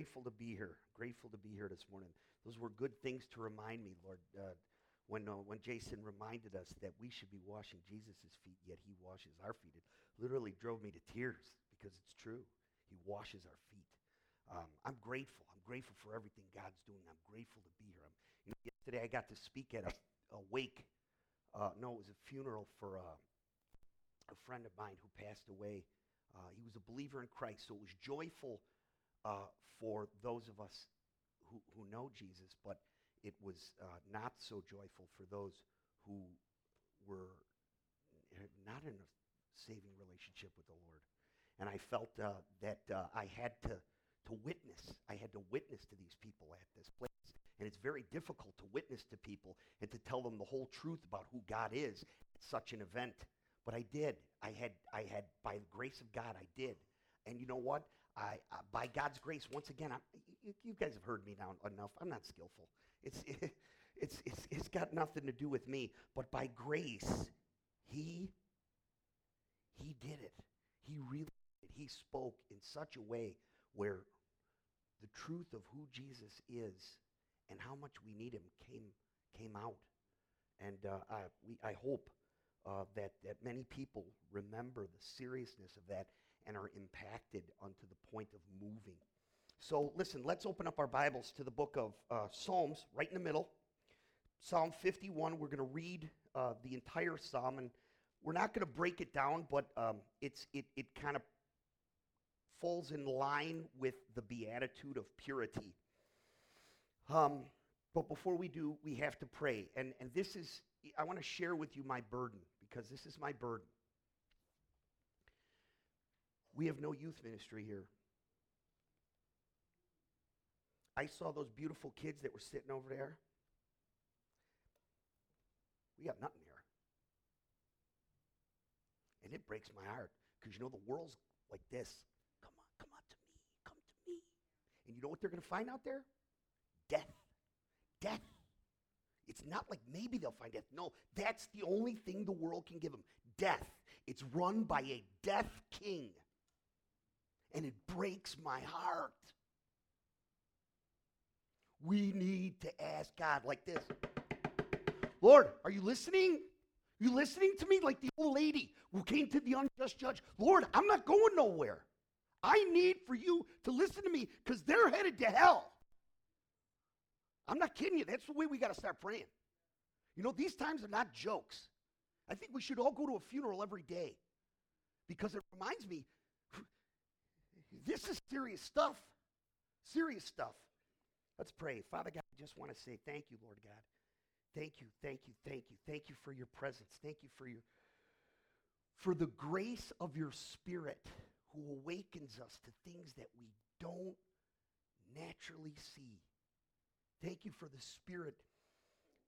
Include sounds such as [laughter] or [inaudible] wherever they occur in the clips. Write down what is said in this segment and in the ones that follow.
grateful to be here. Grateful to be here this morning. Those were good things to remind me, Lord. Uh, when, uh, when Jason reminded us that we should be washing Jesus' feet, yet he washes our feet, it literally drove me to tears because it's true. He washes our feet. Um, I'm grateful. I'm grateful for everything God's doing. I'm grateful to be here. I'm, you know, yesterday I got to speak at a, a wake. Uh, no, it was a funeral for uh, a friend of mine who passed away. Uh, he was a believer in Christ, so it was joyful uh, for those of us who, who know Jesus, but it was uh, not so joyful for those who were not in a saving relationship with the Lord. And I felt uh, that uh, I had to, to witness. I had to witness to these people at this place. And it's very difficult to witness to people and to tell them the whole truth about who God is at such an event. But I did. I had, I had, by the grace of God, I did. And you know what? I, uh, by God's grace, once again, you, you, guys have heard me now enough. I'm not skillful. It's, it, [laughs] it's, it's, it's got nothing to do with me. But by grace, He, He did it. He really did. He spoke in such a way where the truth of who Jesus is and how much we need Him came, came out. And uh, I, we, I hope uh, that, that many people remember the seriousness of that and are impacted unto the point of moving. So, listen, let's open up our Bibles to the book of uh, Psalms, right in the middle. Psalm 51, we're going to read uh, the entire psalm, and we're not going to break it down, but um, it's, it, it kind of falls in line with the beatitude of purity. Um, but before we do, we have to pray. And, and this is, I want to share with you my burden, because this is my burden. We have no youth ministry here. I saw those beautiful kids that were sitting over there. We got nothing here. And it breaks my heart because you know the world's like this. Come on, come on to me, come to me. And you know what they're going to find out there? Death. Death. It's not like maybe they'll find death. No, that's the only thing the world can give them death. It's run by a death king and it breaks my heart. We need to ask God like this Lord, are you listening? You listening to me like the old lady who came to the unjust judge? Lord, I'm not going nowhere. I need for you to listen to me because they're headed to hell. I'm not kidding you. That's the way we got to start praying. You know, these times are not jokes. I think we should all go to a funeral every day because it reminds me this is serious stuff. Serious stuff. Let's pray. Father God, I just want to say thank you, Lord God. Thank you, thank you, thank you. Thank you for your presence. Thank you for your for the grace of your spirit who awakens us to things that we don't naturally see. Thank you for the spirit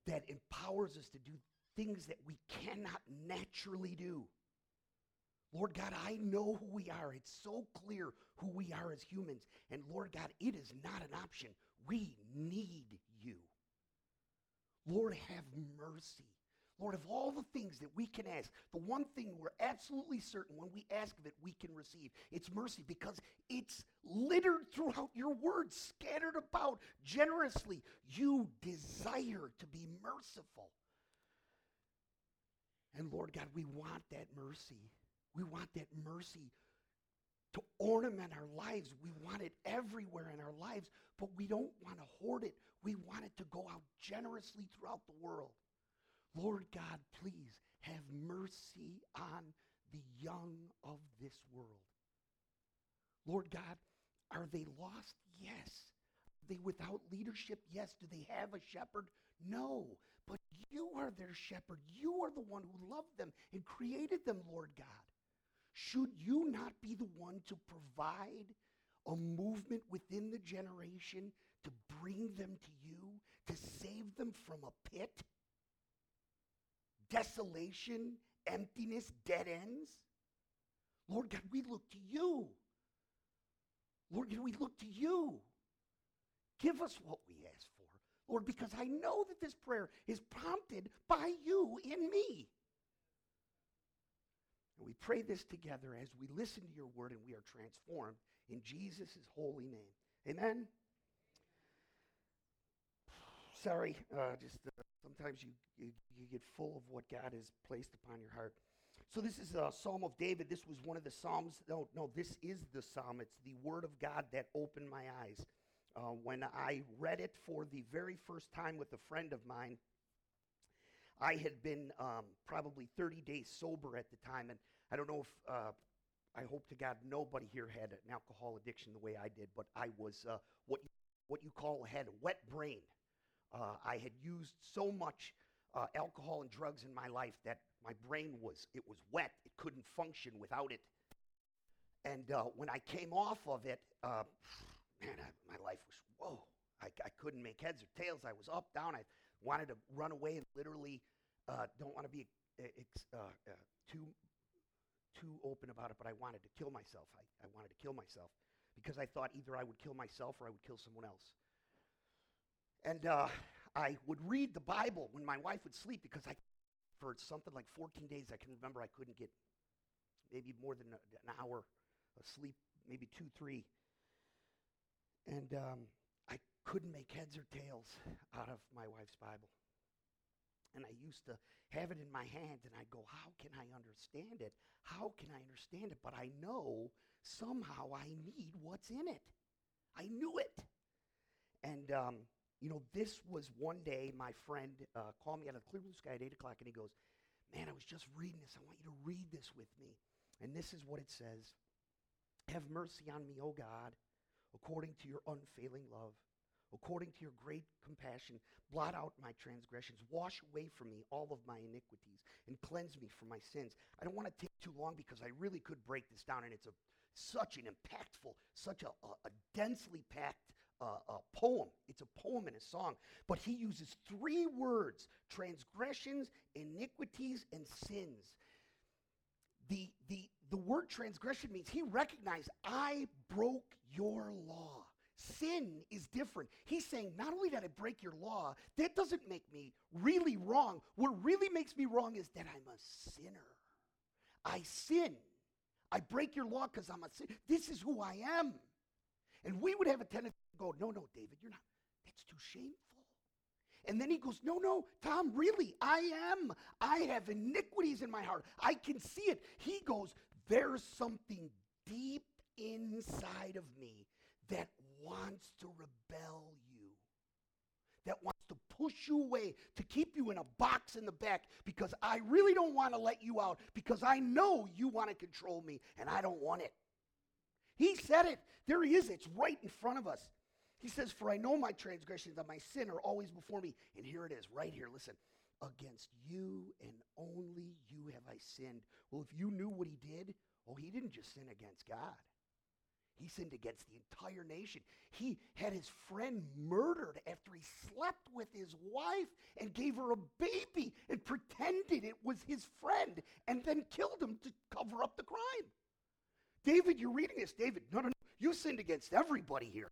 that empowers us to do things that we cannot naturally do. Lord God, I know who we are. It's so clear who we are as humans. And Lord God, it is not an option. We need you. Lord, have mercy. Lord, of all the things that we can ask, the one thing we're absolutely certain when we ask of it, we can receive. It's mercy because it's littered throughout your words, scattered about generously. You desire to be merciful. And Lord God, we want that mercy. We want that mercy to ornament our lives. We want it everywhere in our lives, but we don't want to hoard it. We want it to go out generously throughout the world. Lord God, please have mercy on the young of this world. Lord God, are they lost? Yes. Are they without leadership? Yes. Do they have a shepherd? No. But you are their shepherd. You are the one who loved them and created them, Lord God. Should you not be the one to provide a movement within the generation to bring them to you, to save them from a pit? Desolation, emptiness, dead ends? Lord God, we look to you. Lord God, we look to you. Give us what we ask for. Lord, because I know that this prayer is prompted by you in me. And we pray this together as we listen to your word and we are transformed in Jesus' holy name. Amen? Sorry, uh, just uh, sometimes you, you, you get full of what God has placed upon your heart. So this is a Psalm of David. This was one of the Psalms. No, no, this is the Psalm. It's the Word of God that opened my eyes. Uh, when I read it for the very first time with a friend of mine, I had been um, probably 30 days sober at the time, and I don't know if uh, I hope to God nobody here had an alcohol addiction the way I did, but I was uh, what you, what you call had a wet brain. Uh, I had used so much uh, alcohol and drugs in my life that my brain was it was wet. It couldn't function without it. And uh, when I came off of it, uh, man, I, my life was whoa. I, I couldn't make heads or tails. I was up, down. I wanted to run away and literally uh, don't want to be uh, too too open about it, but I wanted to kill myself. I, I wanted to kill myself because I thought either I would kill myself or I would kill someone else. And uh, I would read the Bible when my wife would sleep because I, for something like 14 days, I can remember I couldn't get maybe more than an hour of sleep, maybe two, three. And um, couldn't make heads or tails out of my wife's Bible. And I used to have it in my hand and I'd go, How can I understand it? How can I understand it? But I know somehow I need what's in it. I knew it. And, um, you know, this was one day my friend uh, called me out of the clear blue sky at 8 o'clock and he goes, Man, I was just reading this. I want you to read this with me. And this is what it says Have mercy on me, O God, according to your unfailing love according to your great compassion, blot out my transgressions, wash away from me all of my iniquities, and cleanse me from my sins. I don't want to take too long because I really could break this down, and it's a, such an impactful, such a, a, a densely packed uh, a poem. It's a poem and a song. But he uses three words transgressions, iniquities, and sins. The, the, the word transgression means he recognized, I broke your law. Sin is different. He's saying, not only did I break your law, that doesn't make me really wrong. What really makes me wrong is that I'm a sinner. I sin. I break your law because I'm a sinner. This is who I am. And we would have a tendency to go, no, no, David, you're not. That's too shameful. And then he goes, No, no, Tom, really, I am. I have iniquities in my heart. I can see it. He goes, There's something deep inside of me that wants to rebel you, that wants to push you away, to keep you in a box in the back because I really don't want to let you out because I know you want to control me and I don't want it. He said it. There he is. It's right in front of us. He says, For I know my transgressions and my sin are always before me. And here it is, right here. Listen. Against you and only you have I sinned. Well, if you knew what he did, oh, he didn't just sin against God. He sinned against the entire nation. He had his friend murdered after he slept with his wife and gave her a baby and pretended it was his friend and then killed him to cover up the crime. David, you're reading this. David, no, no, no. You sinned against everybody here.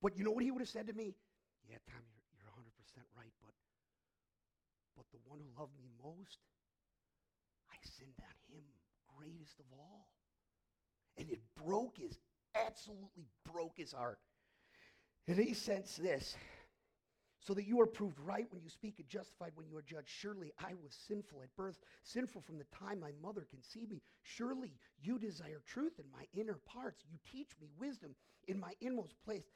But you know what he would have said to me? Yeah, Tom, you're, you're 100% right, but, but the one who loved me most, I sinned on him, greatest of all. And it broke his, absolutely broke his heart. And he sensed this so that you are proved right when you speak and justified when you are judged. Surely I was sinful at birth, sinful from the time my mother conceived me. Surely you desire truth in my inner parts. You teach me wisdom in my inmost place.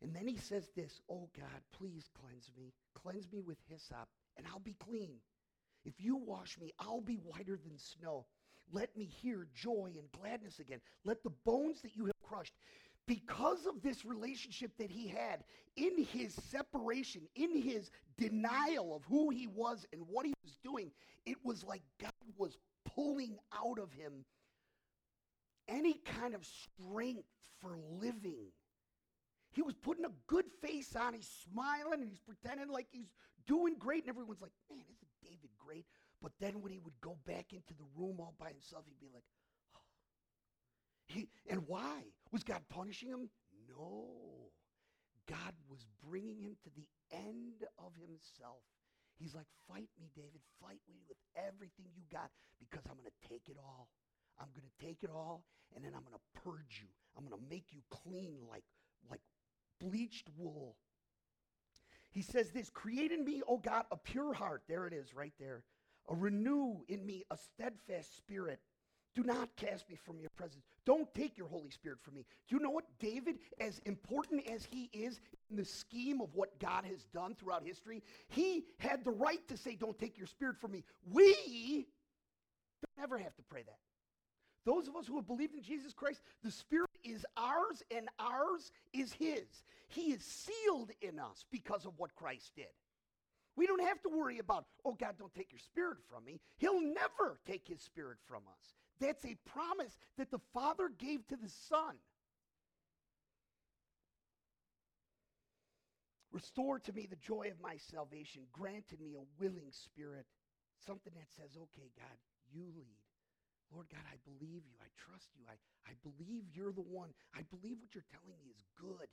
And then he says this Oh God, please cleanse me. Cleanse me with hyssop, and I'll be clean. If you wash me, I'll be whiter than snow. Let me hear joy and gladness again. Let the bones that you have crushed, because of this relationship that he had, in his separation, in his denial of who he was and what he was doing, it was like God was pulling out of him any kind of strength for living. He was putting a good face on. He's smiling and he's pretending like he's doing great. And everyone's like, man, isn't David great? But then when he would go back into the room all by himself, he'd be like, oh. he, and why? Was God punishing him? No. God was bringing him to the end of himself. He's like, fight me, David. Fight me with everything you got because I'm going to take it all. I'm going to take it all and then I'm going to purge you. I'm going to make you clean like, like bleached wool. He says this Create in me, O God, a pure heart. There it is, right there. A renew in me a steadfast spirit. Do not cast me from your presence. Don't take your Holy Spirit from me. Do you know what? David, as important as he is in the scheme of what God has done throughout history, he had the right to say, Don't take your spirit from me. We don't ever have to pray that. Those of us who have believed in Jesus Christ, the Spirit is ours and ours is His. He is sealed in us because of what Christ did. We don't have to worry about, oh God, don't take your Spirit from me. He'll never take His Spirit from us. That's a promise that the Father gave to the Son. Restore to me the joy of my salvation. Grant to me a willing spirit. Something that says, okay, God, you lead. Lord God, I believe you. I trust you. I, I believe you're the one. I believe what you're telling me is good.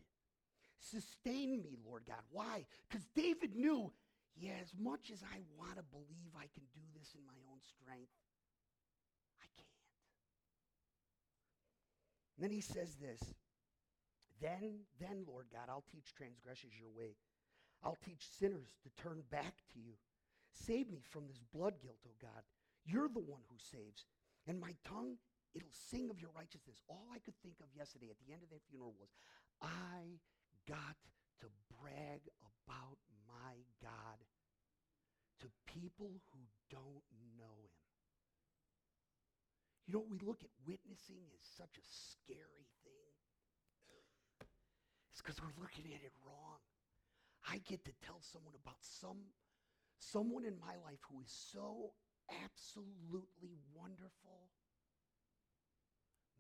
Sustain me, Lord God. Why? Because David knew, yeah, as much as I want to believe I can do this in my own strength, I can't. And then he says this Then, then, Lord God, I'll teach transgressors your way. I'll teach sinners to turn back to you. Save me from this blood guilt, O oh God. You're the one who saves. And my tongue, it'll sing of your righteousness. All I could think of yesterday at the end of that funeral was, I got to brag about God to people who don't know him. You know, we look at witnessing as such a scary thing. It's because we're looking at it wrong. I get to tell someone about some someone in my life who is so absolutely wonderful,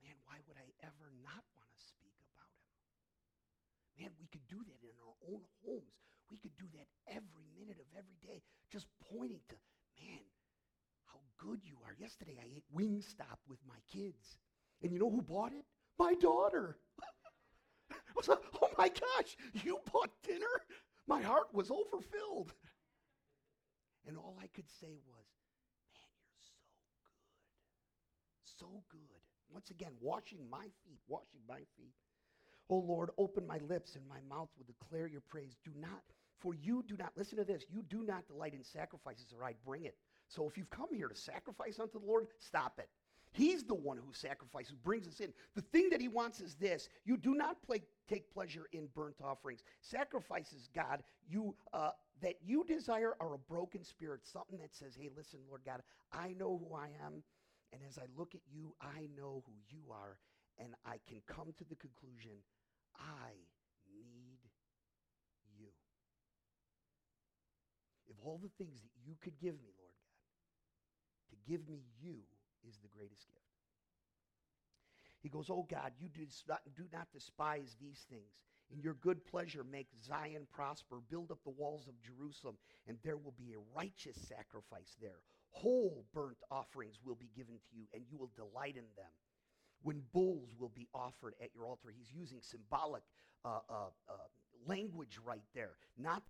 man, why would I ever not want to speak about him? Man, we could do that in our own homes. We could do that every minute of every day, just pointing to, man, how good you are. Yesterday I ate Wingstop with my kids. And you know who bought it? My daughter. [laughs] I was like, oh my gosh, you bought dinner? My heart was overfilled. And all I could say was, man, you're so good. so good. Once again, washing my feet, washing my feet. Oh Lord, open my lips and my mouth will declare your praise. Do not, for you do not, listen to this, you do not delight in sacrifices or I'd bring it. So if you've come here to sacrifice unto the Lord, stop it. He's the one who sacrifices, who brings us in. The thing that he wants is this you do not play, take pleasure in burnt offerings. Sacrifices, God, you uh, that you desire are a broken spirit, something that says, hey, listen, Lord God, I know who I am. And as I look at you, I know who you are, and I can come to the conclusion I need you. If all the things that you could give me, give me you is the greatest gift. He goes, Oh God, you do not, do not despise these things. In your good pleasure, make Zion prosper. Build up the walls of Jerusalem, and there will be a righteous sacrifice there whole burnt offerings will be given to you, and you will delight in them. When bulls will be offered at your altar, he's using symbolic uh, uh, uh, language right there. Not,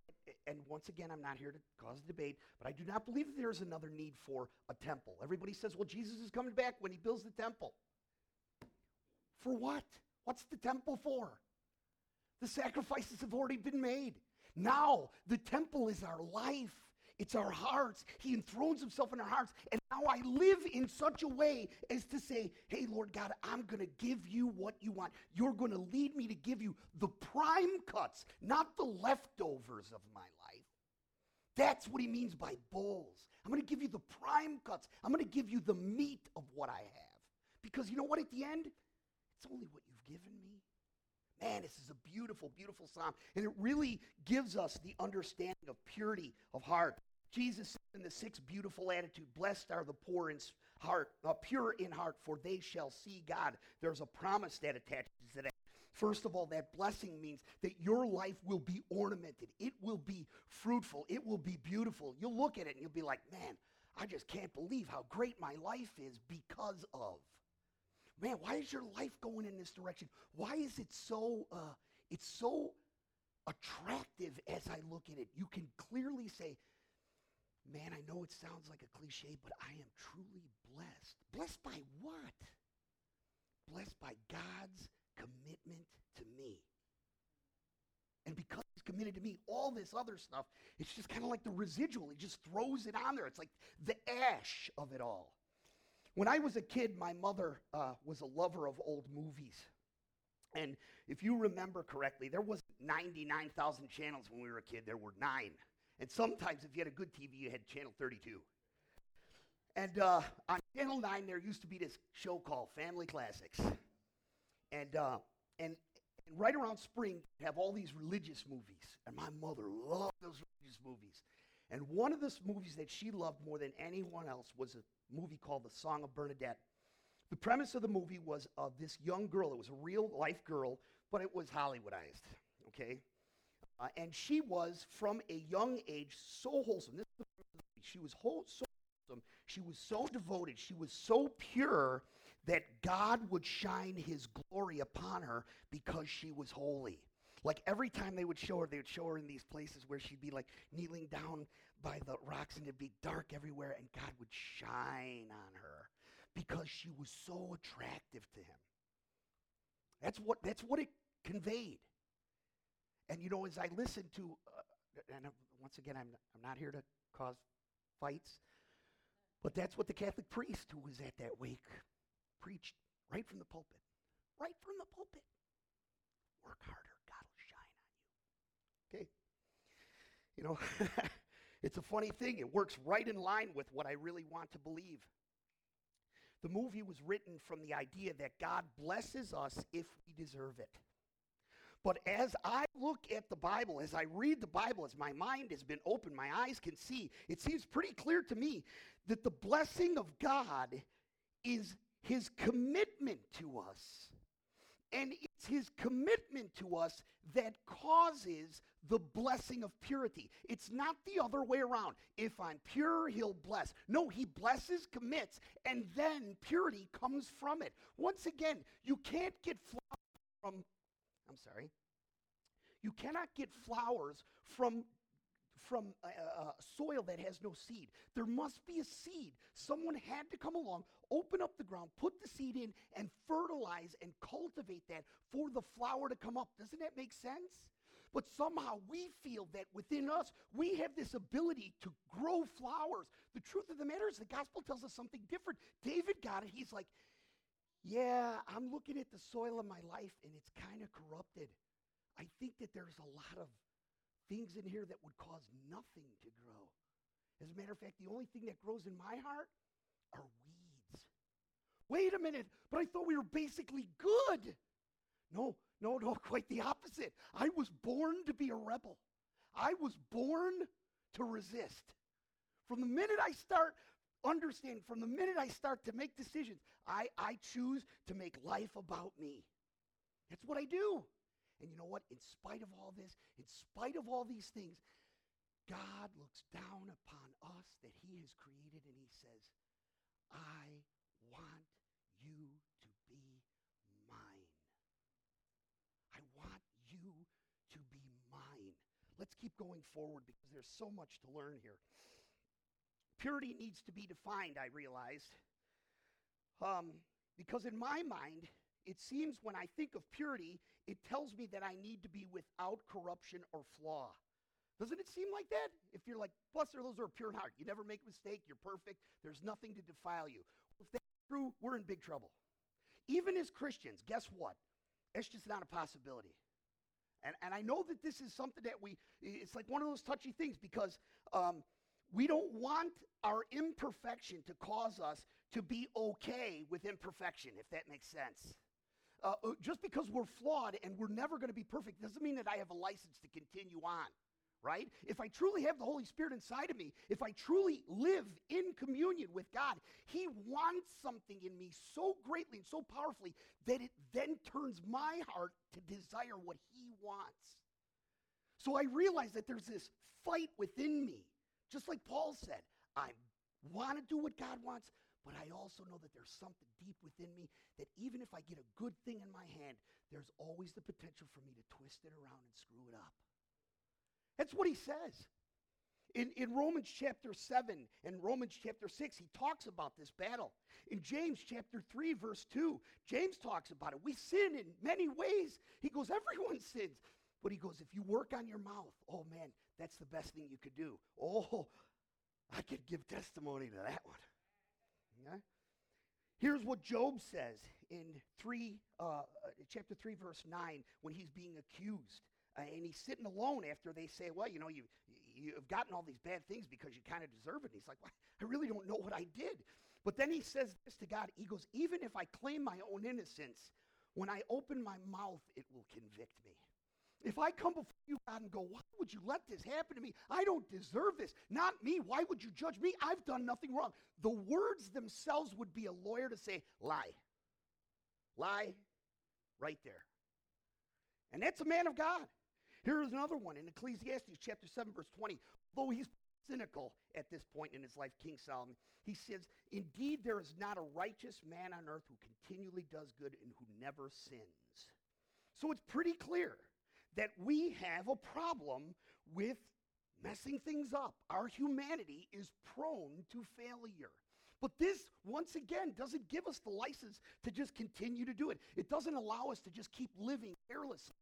and once again, I'm not here to cause a debate, but I do not believe that there is another need for a temple. Everybody says, well, Jesus is coming back when he builds the temple. For what? What's the temple for? The sacrifices have already been made. Now, the temple is our life. It's our hearts. He enthrones himself in our hearts. And now I live in such a way as to say, hey, Lord God, I'm going to give you what you want. You're going to lead me to give you the prime cuts, not the leftovers of my life. That's what he means by bowls. I'm going to give you the prime cuts. I'm going to give you the meat of what I have. Because you know what, at the end, it's only what you've given me. Man, this is a beautiful, beautiful psalm. And it really gives us the understanding of purity of heart. Jesus said in the sixth beautiful attitude, Blessed are the poor in heart, uh, pure in heart, for they shall see God. There's a promise that attaches to that. First of all, that blessing means that your life will be ornamented. It will be fruitful. It will be beautiful. You'll look at it and you'll be like, man, I just can't believe how great my life is because of man, why is your life going in this direction? Why is it so, uh, it's so attractive as I look at it? You can clearly say, man, I know it sounds like a cliche, but I am truly blessed. Blessed by what? Blessed by God's commitment to me. And because he's committed to me, all this other stuff, it's just kind of like the residual. He just throws it on there. It's like the ash of it all. When I was a kid, my mother uh, was a lover of old movies. And if you remember correctly, there was 99,000 channels when we were a kid. There were nine. And sometimes, if you had a good TV, you had channel 32. And uh, on channel 9, there used to be this show called Family Classics. And, uh, and, and right around spring, they'd have all these religious movies. And my mother loved those religious movies. And one of the movies that she loved more than anyone else was a movie called The Song of Bernadette. The premise of the movie was of this young girl. It was a real life girl, but it was Hollywoodized, okay? Uh, and she was, from a young age, so wholesome. This she was whole, so wholesome. She was so devoted. She was so pure that God would shine his glory upon her because she was holy. Like every time they would show her, they would show her in these places where she'd be like kneeling down by the rocks and it'd be dark everywhere, and God would shine on her because she was so attractive to him. That's what, that's what it conveyed. And you know, as I listened to, uh, and once again, I'm, I'm not here to cause fights, but that's what the Catholic priest who was at that wake preached right from the pulpit. Right from the pulpit. Work harder, God will shine on you. Okay? You know, [laughs] it's a funny thing. It works right in line with what I really want to believe. The movie was written from the idea that God blesses us if we deserve it. But as I look at the Bible, as I read the Bible, as my mind has been opened, my eyes can see, it seems pretty clear to me that the blessing of God is his commitment to us. And it's his commitment to us that causes the blessing of purity. It's not the other way around. If I'm pure, he'll bless. No, he blesses, commits, and then purity comes from it. Once again, you can't get from I'm sorry. You cannot get flowers from from a, a, soil that has no seed. There must be a seed. Someone had to come along, open up the ground, put the seed in, and fertilize and cultivate that for the flower to come up. Doesn't that make sense? But somehow we feel that within us, we have this ability to grow flowers. The truth of the matter is, the gospel tells us something different. David got it. He's like, yeah, I'm looking at the soil of my life and it's kind of corrupted. I think that there's a lot of things in here that would cause nothing to grow. As a matter of fact, the only thing that grows in my heart are weeds. Wait a minute, but I thought we were basically good. No, no, no, [laughs] quite the opposite. I was born to be a rebel. I was born to resist. From the minute I start understand from the minute I start to make decisions, I, I choose to make life about me. That's what I do. And you know what? In spite of all this, in spite of all these things, God looks down upon us that he has created and he says, I want you to be mine. I want you to be mine. Let's keep going forward because there's so much to learn here. Purity needs to be defined, I realized. Um, because in my mind, it seems when I think of purity, it tells me that I need to be without corruption or flaw. Doesn't it seem like that? If you're like, blessed are those who are pure in heart. You never make a mistake. You're perfect. There's nothing to defile you. If that's true, we're in big trouble. Even as Christians, guess what? It's just not a possibility. And, and I know that this is something that we, it's like one of those touchy things because um, we don't want our imperfection to cause us to be okay with imperfection, if that makes sense. Uh, uh just because we're flawed and we're never going to be perfect doesn't mean that I have a license to continue on, right? If I truly have the Holy Spirit inside of me, if I truly live in communion with God, He wants something in me so greatly and so powerfully that it then turns my heart to desire what He wants. So I realize that there's this fight within me just like Paul said, I want to do what God wants, but I also know that there's something deep within me that even if I get a good thing in my hand, there's always the potential for me to twist it around and screw it up. That's what he says. In, in Romans chapter 7 and Romans chapter 6, he talks about this battle. In James chapter 3, verse 2, James talks about it. We sin in many ways. He goes, everyone sins. But he goes, if you work on your mouth, oh man, that's the best thing you could do. Oh, I could give testimony to that one. Yeah? Here's what Job says in 3, uh, uh chapter 3, verse 9, when he's being accused. Uh, and he's sitting alone after they say, well, you know, you, you've gotten all these bad things because you kind of deserve it. And he's like, well, I really don't know what I did. But then he says this to God. He goes, even if I claim my own innocence, when I open my mouth, it will convict me. If I come before you, God, and go, why would you let this happen to me? I don't deserve this. Not me. Why would you judge me? I've done nothing wrong. The words themselves would be a lawyer to say, lie. Lie right there. And that's a man of God. Here's another one in Ecclesiastes chapter 7, verse 20. Though he's cynical at this point in his life, King Solomon, he says, Indeed, there is not a righteous man on earth who continually does good and who never sins. So it's pretty clear that we have a problem with messing things up. Our humanity is prone to failure. But this, once again, doesn't give us the license to just continue to do it. It doesn't allow us to just keep living carelessly.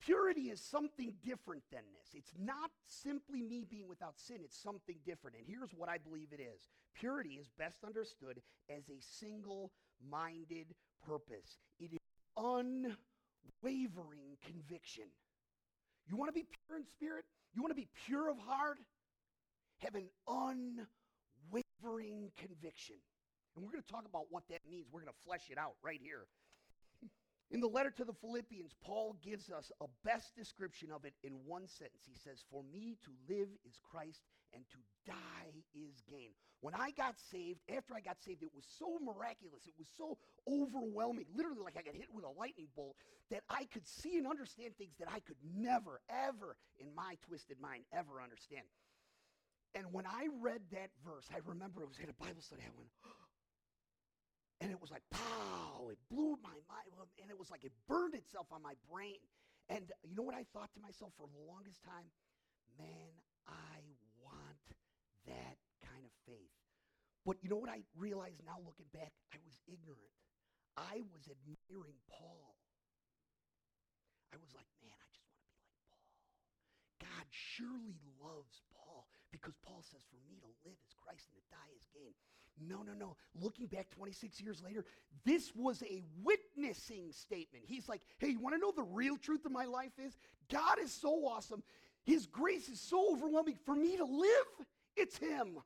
Purity is something different than this. It's not simply me being without sin, it's something different. And here's what I believe it is purity is best understood as a single minded purpose, it is unwavering conviction. You want to be pure in spirit? You want to be pure of heart? Have an unwavering conviction. And we're going to talk about what that means. We're going to flesh it out right here. In the letter to the Philippians, Paul gives us a best description of it in one sentence. He says, For me to live is Christ and to die is gain. When I got saved, after I got saved, it was so miraculous. It was so overwhelming, literally like I got hit with a lightning bolt, that I could see and understand things that I could never, ever, in my twisted mind, ever understand. And when I read that verse, I remember it was at a Bible study. I went, and it was like, pow, it blew my mind. Um, and it was like it burned itself on my brain. And you know what I thought to myself for the longest time? Man, I want that kind of faith. But you know what I realized now looking back? I was ignorant. I was admiring Paul. I was like, man, I just want to be like Paul. God surely loves Paul because Paul says, for me to live is Christ and to die is gain. No, no, no. Looking back 26 years later, this was a witnessing statement. He's like, hey, you want to know the real truth of my life is? God is so awesome. His grace is so overwhelming. For me to live, it's Him.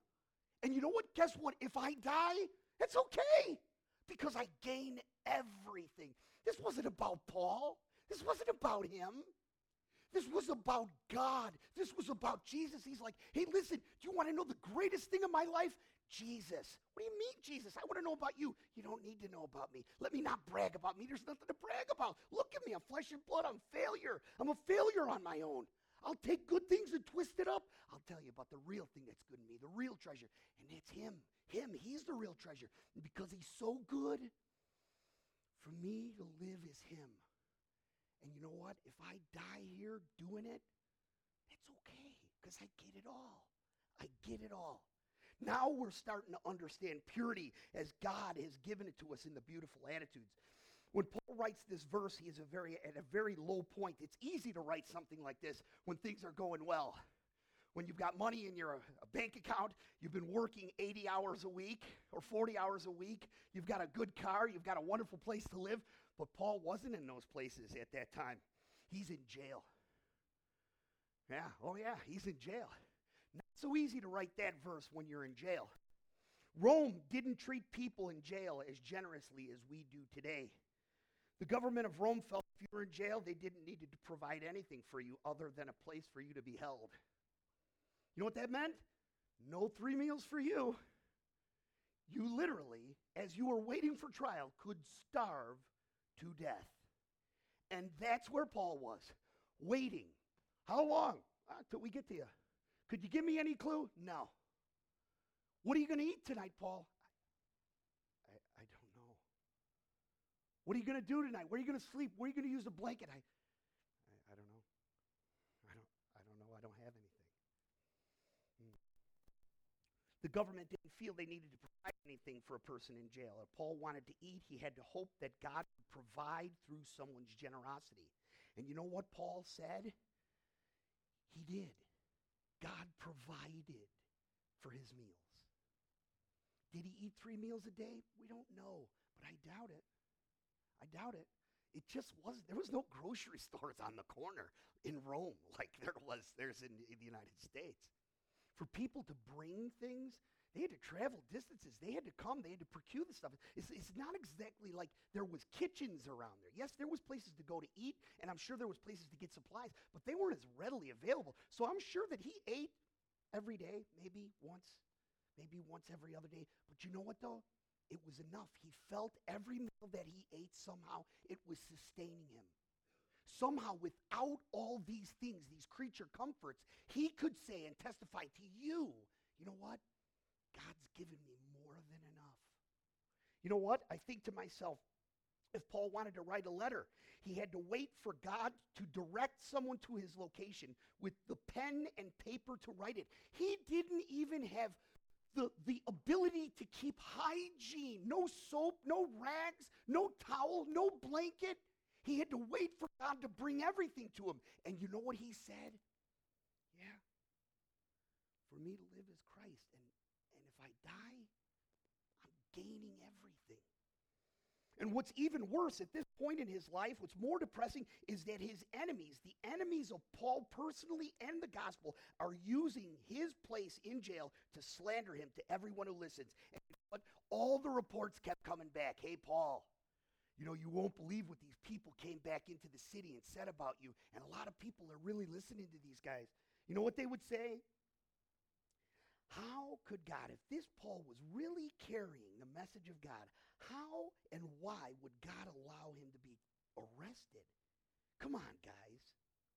And you know what? Guess what? If I die, it's okay because I gain everything. This wasn't about Paul. This wasn't about him. This was about God. This was about Jesus. He's like, hey, listen, do you want to know the greatest thing of my life? Jesus. What do you mean, Jesus? I want to know about you. You don't need to know about me. Let me not brag about me. There's nothing to brag about. Look at me. I'm flesh and blood. I'm failure. I'm a failure on my own. I'll take good things and twist it up. I'll tell you about the real thing that's good in me, the real treasure. And it's Him. Him. He's the real treasure. And because He's so good, for me to live is Him. And you know what? If I die here doing it, it's okay because I get it all. I get it all. Now we're starting to understand purity as God has given it to us in the beautiful attitudes. When Paul writes this verse, he is a very, at a very low point. It's easy to write something like this when things are going well. When you've got money in your uh, bank account, you've been working 80 hours a week or 40 hours a week, you've got a good car, you've got a wonderful place to live. But Paul wasn't in those places at that time. He's in jail. Yeah, oh yeah, he's in jail. Not so easy to write that verse when you're in jail. Rome didn't treat people in jail as generously as we do today. The government of Rome felt if you were in jail, they didn't need to provide anything for you other than a place for you to be held. You know what that meant? No three meals for you. You literally, as you were waiting for trial, could starve to death. And that's where Paul was, waiting. How long? Ah, Until we get to you. Could you give me any clue? No. What are you going to eat tonight, Paul? I, I, don't know. What are you going to do tonight? Where are you going to sleep? Where are you going to use a blanket? I, I, I don't know. I don't, I don't know. I don't have anything. Hmm. The government didn't feel they needed to provide anything for a person in jail. If Paul wanted to eat, he had to hope that God would provide through someone's generosity. And you know what Paul said? He did. God provided for his meals. Did he eat three meals a day? We don't know, but I doubt it. I doubt it. It just wasn't, there was no grocery [laughs] stores on the corner in Rome [laughs] like there was, there's in, in the United States. For people to bring things, they had to travel distances. They had to come. They had to procure the stuff. It's, it's not exactly like there was kitchens around there. Yes, there was places to go to eat, and I'm sure there was places to get supplies, but they weren't as readily available. So I'm sure that he ate every day, maybe once, maybe once every other day. But you know what, though? It was enough. He felt every meal that he ate somehow, it was sustaining him. Somehow, without all these things, these creature comforts, he could say and testify to you, you know what? God's given me more than enough. You know what? I think to myself, if Paul wanted to write a letter, he had to wait for God to direct someone to his location with the pen and paper to write it. He didn't even have the, the ability to keep hygiene no soap, no rags, no towel, no blanket. He had to wait for God to bring everything to him. And you know what he said? Yeah. For me to live is Christ. And, and if I die, I'm gaining everything. And what's even worse at this point in his life, what's more depressing, is that his enemies, the enemies of Paul personally and the gospel, are using his place in jail to slander him to everyone who listens. And all the reports kept coming back. Hey, Paul, you know, you won't believe what these people came back into the city and said about you. And a lot of people are really listening to these guys. You know what they would say? How could God, if this Paul was really carrying the message of God, how and why would God allow him to be arrested? Come on, guys.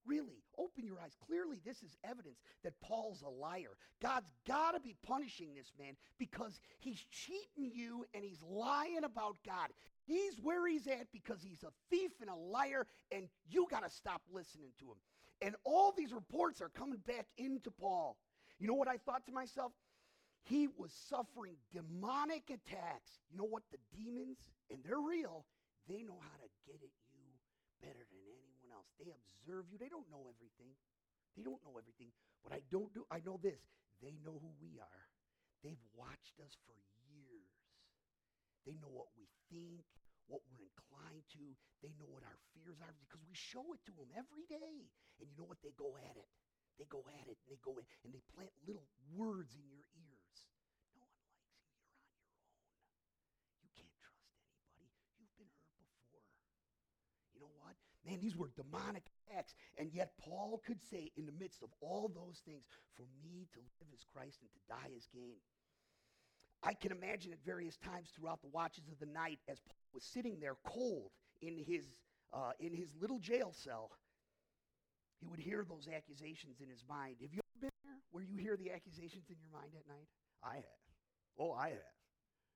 Really, open your eyes. Clearly, this is evidence that Paul's a liar. God's got to be punishing this man because he's cheating you and he's lying about God. He's where he's at because he's a thief and a liar, and you got to stop listening to him. And all these reports are coming back into Paul. You know what I thought to myself? He was suffering demonic attacks. You know what? The demons, and they're real, they know how to get at you better than anyone else. They observe you. They don't know everything. They don't know everything. But I don't do I know this. They know who we are. They've watched us for years. They know what we think, what we're inclined to. They know what our fears are because we show it to them every day. And you know what? They go at it. They go at it and they go in and they plant little words in your ears. No one likes you. You're on your own. You can't trust anybody. You've been hurt before. You know what? Man, these were demonic acts. And yet Paul could say in the midst of all those things, for me to live as Christ and to die as gain. I can imagine at various times throughout the watches of the night as Paul was sitting there cold in his, uh, in his little jail cell, he would hear those accusations in his mind. Have you ever been there where you hear the accusations in your mind at night? I have. Oh, I have.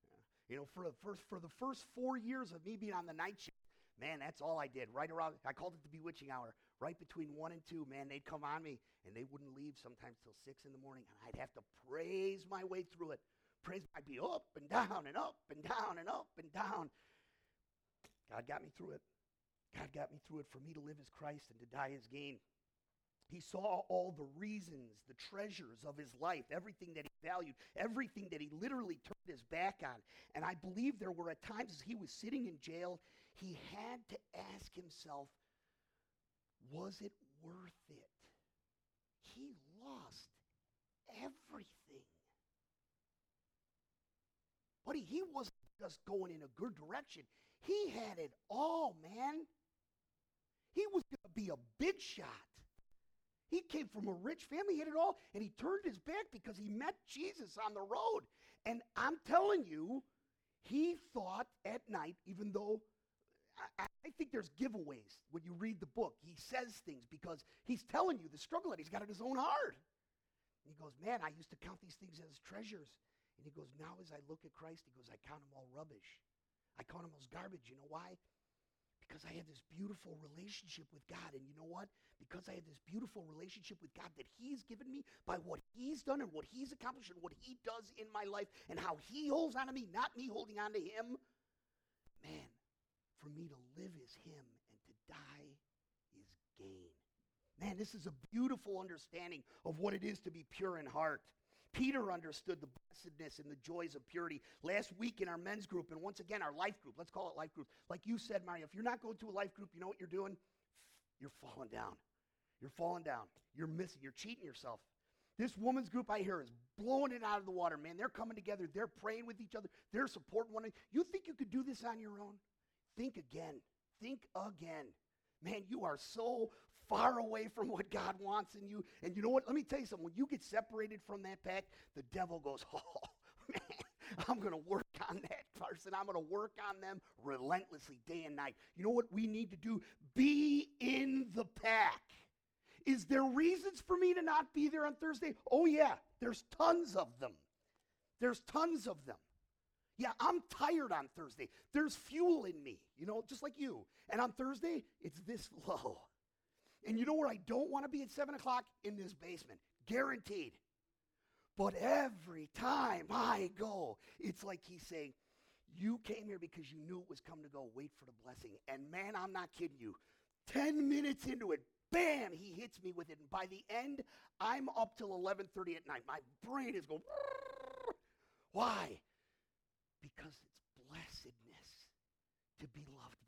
Yeah. You know, for the first for the first four years of me being on the night shift, man, that's all I did. Right around, I called it the bewitching hour. Right between one and two, man, they'd come on me and they wouldn't leave sometimes till six in the morning, and I'd have to praise my way through it. Praise, I'd be up and down and up and down and up and down. God got me through it. God got me through it for me to live as Christ and to die as gain. He saw all the reasons, the treasures of his life, everything that he valued, everything that he literally turned his back on. And I believe there were at times as he was sitting in jail, he had to ask himself, was it worth it? He lost everything. Buddy, he wasn't just going in a good direction. He had it all, man. He was going to be a big shot. He came from a rich family, he had it all, and he turned his back because he met Jesus on the road. And I'm telling you, he thought at night, even though I, I, think there's giveaways when you read the book. He says things because he's telling you the struggle that he's got in his own heart. And he goes, Man, I used to count these things as treasures. And he goes, Now as I look at Christ, he goes, I count them all rubbish. I count them as garbage. You know why? Because I had this beautiful relationship with God. And you know what? Because I had this beautiful relationship with God that He's given me by what He's done and what He's accomplished and what He does in my life and how He holds on to me, not me holding on to Him. Man, for me to live is Him and to die is gain. Man, this is a beautiful understanding of what it is to be pure in heart. Peter understood the blessedness and the joys of purity. Last week in our men's group, and once again, our life group, let's call it life group. Like you said, Mario, if you're not going to a life group, you know what you're doing? You're falling down. You're falling down. You're missing. You're cheating yourself. This woman's group I hear is blowing it out of the water, man. They're coming together. They're praying with each other. They're supporting one another. You think you could do this on your own? Think again. Think again. Man, you are so far away from what God wants in you. And you know what? Let me tell you something. When you get separated from that pack, the devil goes, [laughs] oh, man, I'm going to work on that person. I'm going to work on them relentlessly day and night. You know what we need to do? Be in the pack. Is there reasons for me to not be there on Thursday? Oh, yeah. There's tons of them. There's tons of them. Yeah, I'm tired on Thursday. There's fuel in me, you know, just like you. And on Thursday, it's this [laughs] low. And you know where I don't want to be at 7 o'clock? In this basement. Guaranteed. But every time I go, it's like he's saying, You came here because you knew it was coming to go. Wait for the blessing. And man, I'm not kidding you. 10 minutes into it, bam, he hits me with it. And by the end, I'm up till 11:30 at night. My brain is going, why? Because it's blessedness to be loved.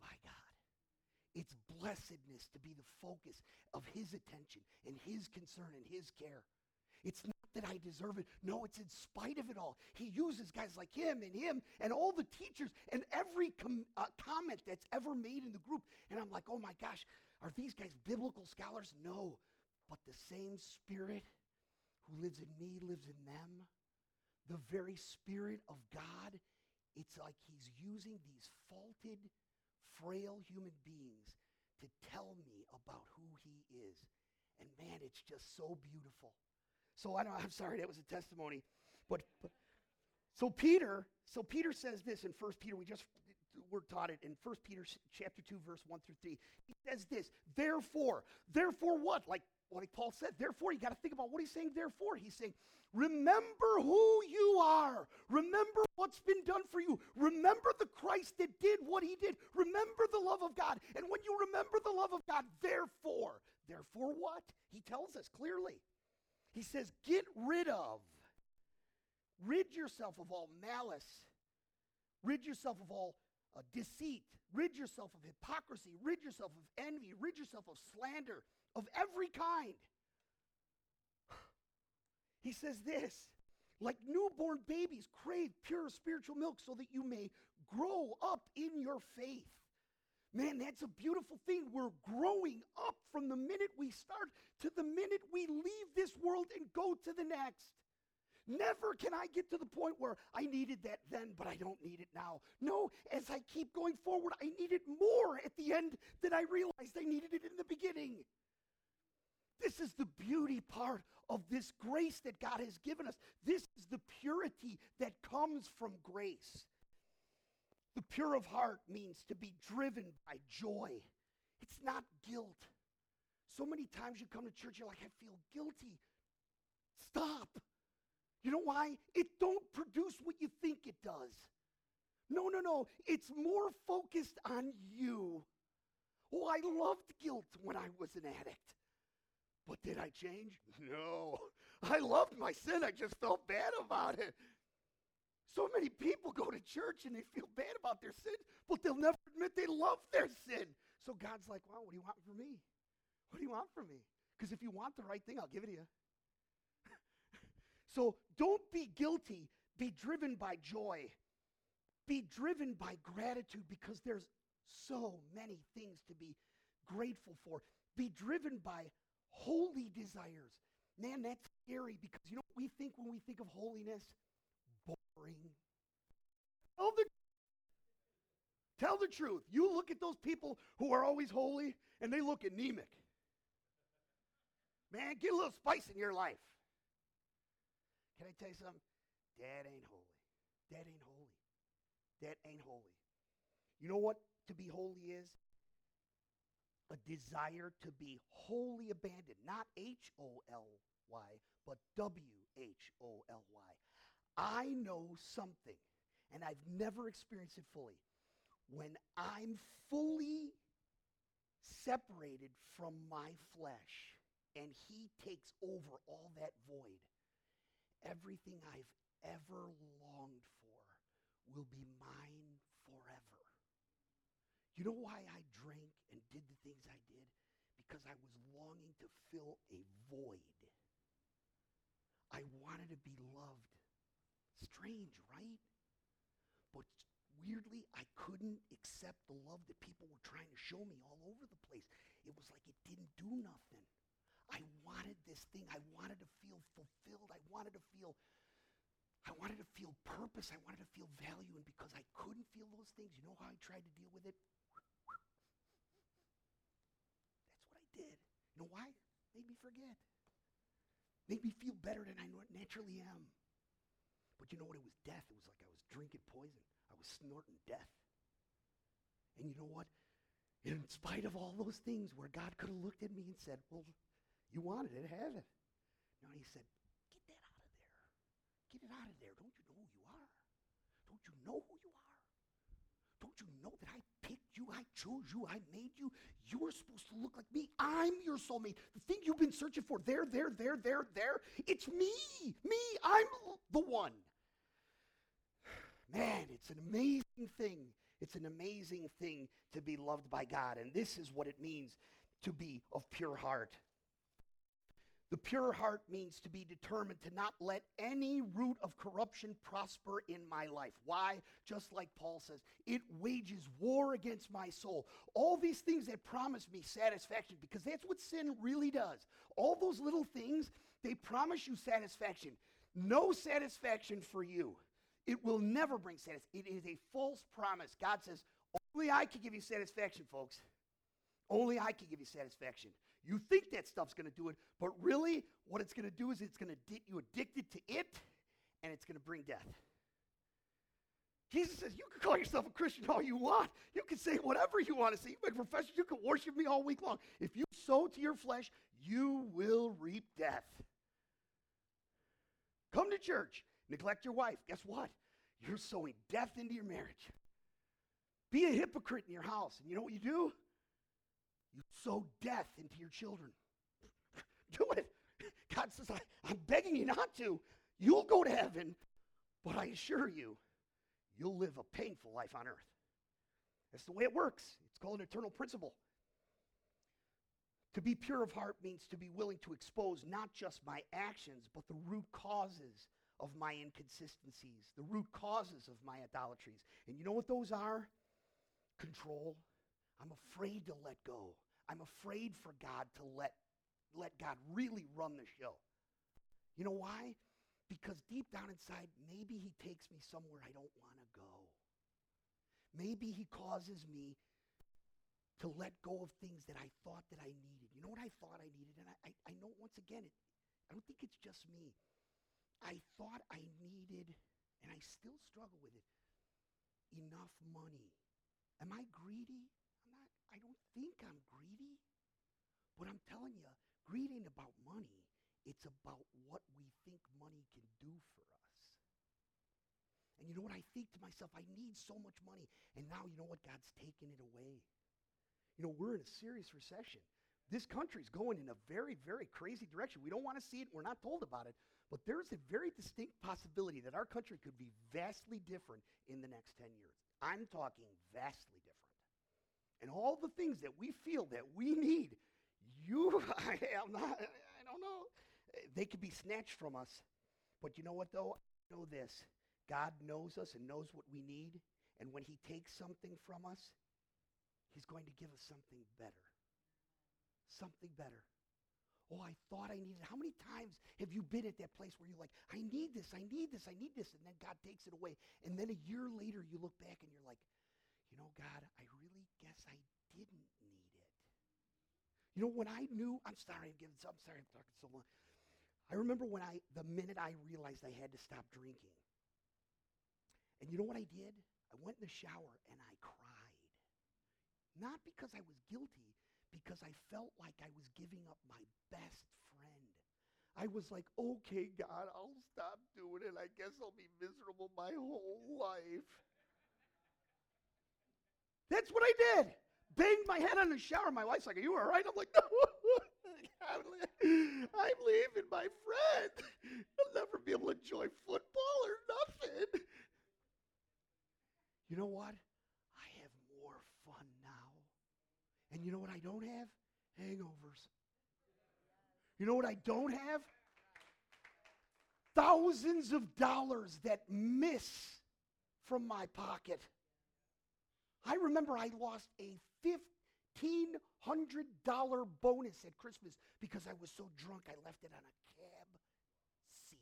It's blessedness to be the focus of his attention and his concern and his care. It's not that I deserve it. No, it's in spite of it all. He uses guys like him and him and all the teachers and every com- uh, comment that's ever made in the group. And I'm like, oh my gosh, are these guys biblical scholars? No. But the same spirit who lives in me lives in them. The very spirit of God, it's like he's using these faulted, frail human beings to tell me about who he is. And man, it's just so beautiful. So I don't I'm sorry that was a testimony. But, but so Peter, so Peter says this in First Peter, we just we're taught it in First Peter chapter 2, verse 1 through 3. He says this, therefore, therefore what? Like like Paul said, therefore, you got to think about what he's saying, therefore. He's saying, remember who you are. Remember what's been done for you. Remember the Christ that did what he did. Remember the love of God. And when you remember the love of God, therefore, therefore what? He tells us clearly. He says, get rid of, rid yourself of all malice, rid yourself of all uh, deceit, rid yourself of hypocrisy, rid yourself of envy, rid yourself of slander, of every kind. [sighs] He says this like newborn babies, crave pure spiritual milk so that you may grow up in your faith. Man, that's a beautiful thing. We're growing up from the minute we start to the minute we leave this world and go to the next. Never can I get to the point where I needed that then, but I don't need it now. No, as I keep going forward, I need it more at the end than I realized I needed it in the beginning. This is the beauty part of this grace that God has given us. This is the purity that comes from grace. The pure of heart means to be driven by joy. It's not guilt. So many times you come to church, you're like, I feel guilty. Stop. You know why? It don't produce what you think it does. No, no, no. It's more focused on you. Oh, I loved guilt when I was an addict. But did I change? No. [laughs] I loved my sin. I just felt bad about it. So many people go to church and they feel bad about their sin, but they'll never admit they love their sin. So God's like, well, what do you want from me? What do you want from me? Because if you want the right thing, I'll give it to you. So don't be guilty. Be driven by joy. Be driven by gratitude because there's so many things to be grateful for. Be driven by holy desires. Man, that's scary because you know what we think when we think of holiness? Boring. Tell the, tell the truth. You look at those people who are always holy and they look anemic. Man, get a little spice in your life. Can I tell you something? That ain't holy. That ain't holy. That ain't holy. You know what to be holy is? a desire to be wholly abandoned, not H O L Y, but W H O L Y. I know something, and I've never experienced it fully. When I'm fully separated from my flesh and he takes over all that void, everything I've ever longed for will be mine forever. You know why I drank and did the things I did? Because I was longing to fill a void. I wanted to be loved. Strange, right? But weirdly, I couldn't accept the love that people were trying to show me all over the place. It was like it didn't do nothing. I wanted this thing. I wanted to feel fulfilled. I wanted to feel I wanted to feel purpose. I wanted to feel value. And because I couldn't feel those things, you know how I tried to deal with it? That's what I did. You know why? Made me forget. Made me feel better than I naturally am. But you know what? It was death. It was like I was drinking poison. I was snorting death. And you know what? In spite of all those things where God could have looked at me and said, well, you wanted it, have it. No, he said, get that out of there. Get it out of there. Don't you know who you are? Don't you know who you are? Don't you know that I picked you? I chose you. I made you. You're supposed to look like me. I'm your soulmate. The thing you've been searching for, there, there, there, there, there. It's me. Me. I'm the one. Man, it's an amazing thing. It's an amazing thing to be loved by God. And this is what it means to be of pure heart. The pure heart means to be determined to not let any root of corruption prosper in my life. Why? Just like Paul says, it wages war against my soul. All these things that promise me satisfaction, because that's what sin really does. All those little things, they promise you satisfaction. No satisfaction for you. It will never bring satisfaction. It is a false promise. God says, only I can give you satisfaction, folks. Only I can give you satisfaction. You think that stuff's going to do it, but really, what it's going to do is it's going to get you addicted to it, and it's going to bring death. Jesus says, You can call yourself a Christian all you want. You can say whatever you want to say. You can profess, you can worship me all week long. If you sow to your flesh, you will reap death. Come to church, neglect your wife. Guess what? You're sowing death into your marriage. Be a hypocrite in your house. And you know what you do? You sow death into your children. [laughs] do it. God says, I, I'm begging you not to. You'll go to heaven, but I assure you, you'll live a painful life on earth. That's the way it works. It's called an eternal principle. To be pure of heart means to be willing to expose not just my actions, but the root causes of my inconsistencies, the root causes of my idolatries. And you know what those are? Control. I'm afraid to let go. I'm afraid for God to let, let God really run the show. You know why? Because deep down inside, maybe he takes me somewhere I don't want to go. Maybe he causes me to let go of things that I thought that I needed. You know what I thought I needed? And I, I, I know, once again, it, I don't think it's just me. I thought I needed, and I still struggle with it, enough money. Am I greedy? I don't think I'm greedy. But I'm telling you, greed ain't about money. It's about what we think money can do for us. And you know what? I think to myself, I need so much money. And now you know what? God's taken it away. You know, we're in a serious recession. This country's going in a very, very crazy direction. We don't want to see it. We're not told about it. But there's a very distinct possibility that our country could be vastly different in the next 10 years. I'm talking vastly different. And all the things that we feel that we need, you, [laughs] I am not, I don't know. They could be snatched from us. But you know what, though? I know this God knows us and knows what we need. And when He takes something from us, He's going to give us something better. Something better. Oh, I thought I needed. How many times have you been at that place where you're like, I need this, I need this, I need this, and then God takes it away. And then a year later you look back and you're like, you know, God, I really guess I didn't need it. You know, when I knew, I'm sorry, I'm giving, I'm sorry, I'm talking so long. I remember when I, the minute I realized I had to stop drinking. And you know what I did? I went in the shower and I cried. Not because I was guilty, because I felt like I was giving up my best friend. I was like, okay, God, I'll stop doing it. I guess I'll be miserable my whole life. That's what I did. Banged my head on the shower. My wife's like, Are you all right? I'm like, [laughs] No, I'm, leaving my friend. I'll never be able to enjoy football or nothing. You know what? I have more fun now. And you know what I don't have? Hangovers. You know what I don't have? Thousands of dollars that miss from my pocket. I remember I lost a $1,500 bonus at Christmas because I was so drunk I left it on a cab seat.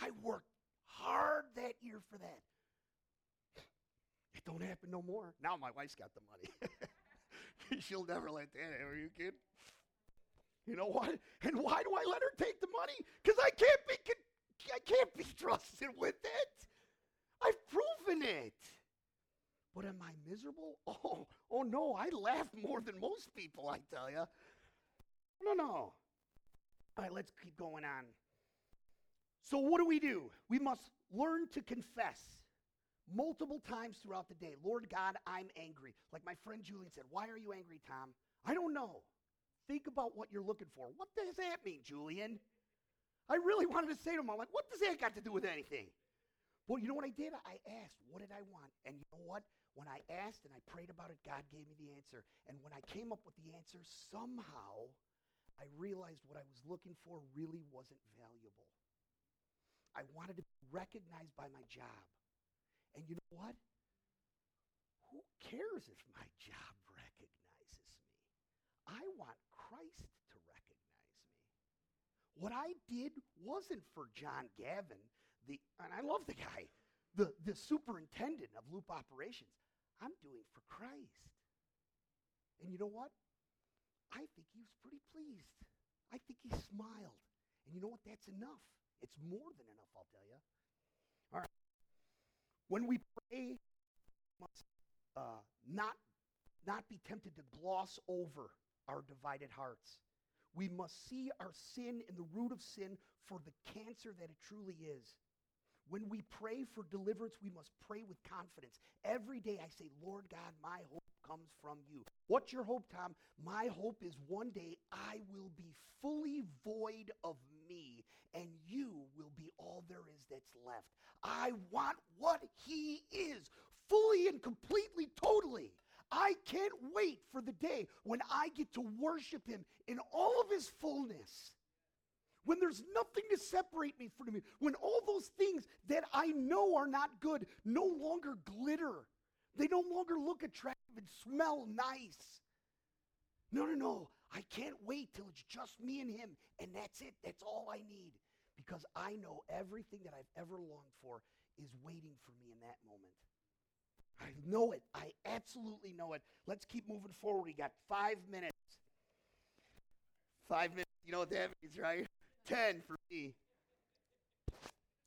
I worked hard that year for that. It don't happen no more. Now my wife's got the money. [laughs] She'll never let that happen. Are you kidding? You know what? And why do I let her take the money? Because I can't be I can't be [laughs] trusted with it. I've proven it. But am I miserable? [laughs] Oh, oh no, I laugh more than most people, I tell you. No, no. All right, let's keep going on. So, what do we do? We must learn to confess multiple times throughout the day Lord God, I'm angry. Like my friend Julian said, Why are you angry, Tom? I don't know. Think about what you're looking for. What does that mean, Julian? I really wanted to say to him, I'm like, What does that got to do with anything? Well, you know what I did? I asked, What did I want? And you know what? When I asked and I prayed about it, God gave me the answer. And when I came up with the answer, somehow I realized what I was looking for really wasn't valuable. I wanted to be recognized by my job. And you know what? Who cares if my job recognizes me? I want Christ to recognize me. What I did wasn't for John Gavin, the and I love the guy, the, the superintendent of loop operations. I'm doing for Christ. And you know what? I think he was pretty pleased. I think he smiled. And you know what? That's enough. It's more than enough, I'll tell you. All right. When we pray, we must uh, not, not be tempted to gloss over our divided hearts. We must see our sin and the root of sin for the cancer that it truly is. When we pray for deliverance, we must pray with confidence. Every day I say, Lord God, my hope comes from you. What's your hope, Tom? My hope is one day I will be fully void of me, and you will be all there is that's left. I want what he is, fully and completely, totally. I can't wait for the day when I get to worship him in all of his fullness when there's nothing to separate me from him, when all those things that I know are not good no longer glitter, they no longer look attractive and smell nice. No, no, no. I can't wait till it's just me and him, and that's it. That's all I need. Because I know everything that I've ever longed for is waiting for me in that moment. I know it. I absolutely know it. Let's keep moving forward. We got five minutes. Five minutes. You know what that means, right? 10 for me.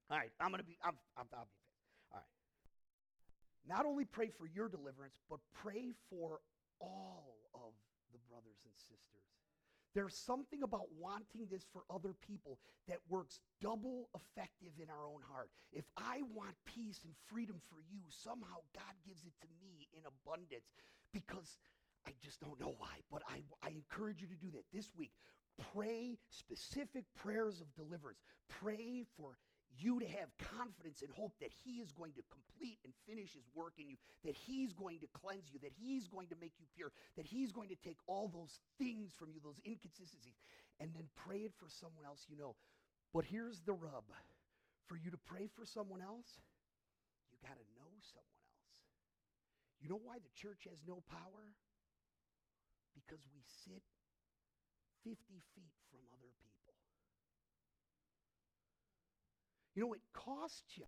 All right, I'm going to be, I'm, I'm, I'll be fast. All right. Not only pray for your deliverance, but pray for all of the brothers and sisters. There's something about wanting this for other people that works double effective in our own heart. If I want peace and freedom for you, somehow God gives it to me in abundance because I just don't know why. But I, I encourage you to do that this week. Pray specific prayers of deliverance. Pray for you to have confidence and hope that He is going to complete and finish His work in you, that He's going to cleanse you, that He's going to make you pure, that He's going to take all those things from you, those inconsistencies, and then pray it for someone else you know. But here's the rub for you to pray for someone else, you got to know someone else. You know why the church has no power? Because we sit 50 feet from other people. You know, it costs you.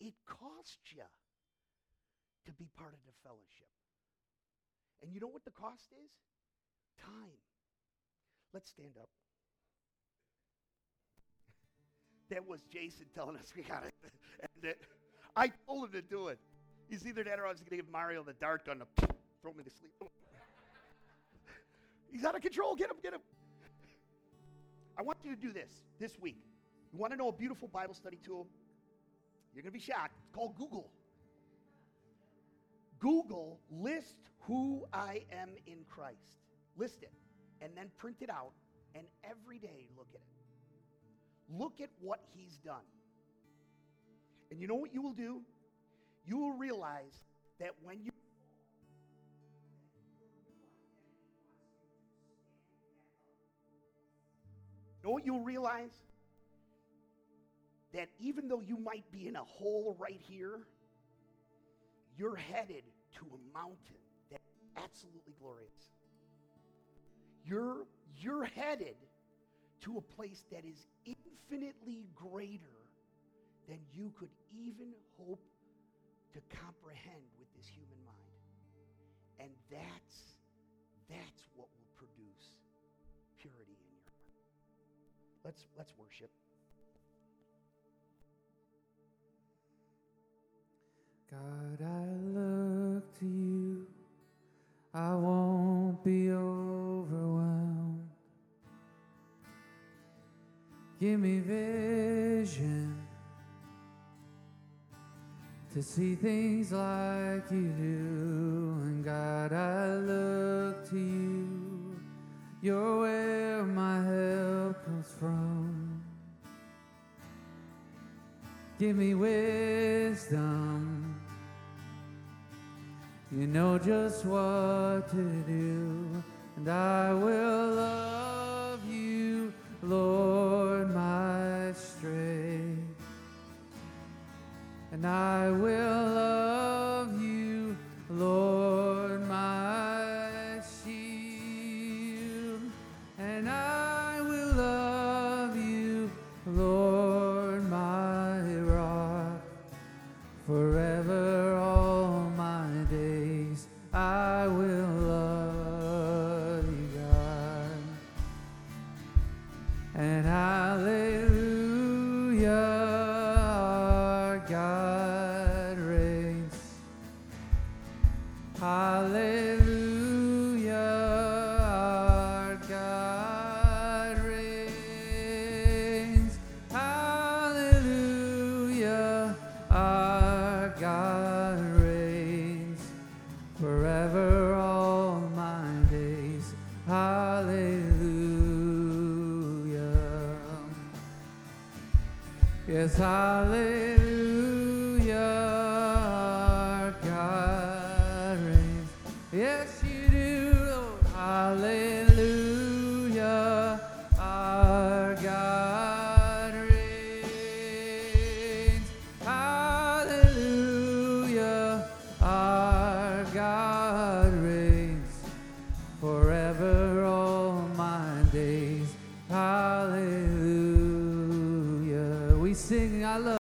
It costs you to be part of the fellowship. And you know what the cost is? Time. Let's stand up. [laughs] that was Jason telling us we got to [laughs] it. I told him to do it. He's either that or I was going to give Mario the dart gun to [laughs] throw me to sleep. He's out of control. Get him, get him. I want you to do this this week. You want to know a beautiful Bible study tool? You're going to be shocked. It's called Google. Google list who I am in Christ. List it and then print it out and every day look at it. Look at what he's done. And you know what you will do? You will realize that when you what you'll realize? That even though you might be in a hole right here, you're headed to a mountain that's absolutely glorious. You're, you're headed to a place that is infinitely greater than you could even hope to comprehend with this human mind. And that's, that's what Let's, let's worship. God, I look to you. I won't be overwhelmed. Give me vision to see things like you do. And God, I look to you. You're where my help comes from. Give me wisdom. You know just what to do, and I will love you, Lord, my strength. And I will love you, Lord,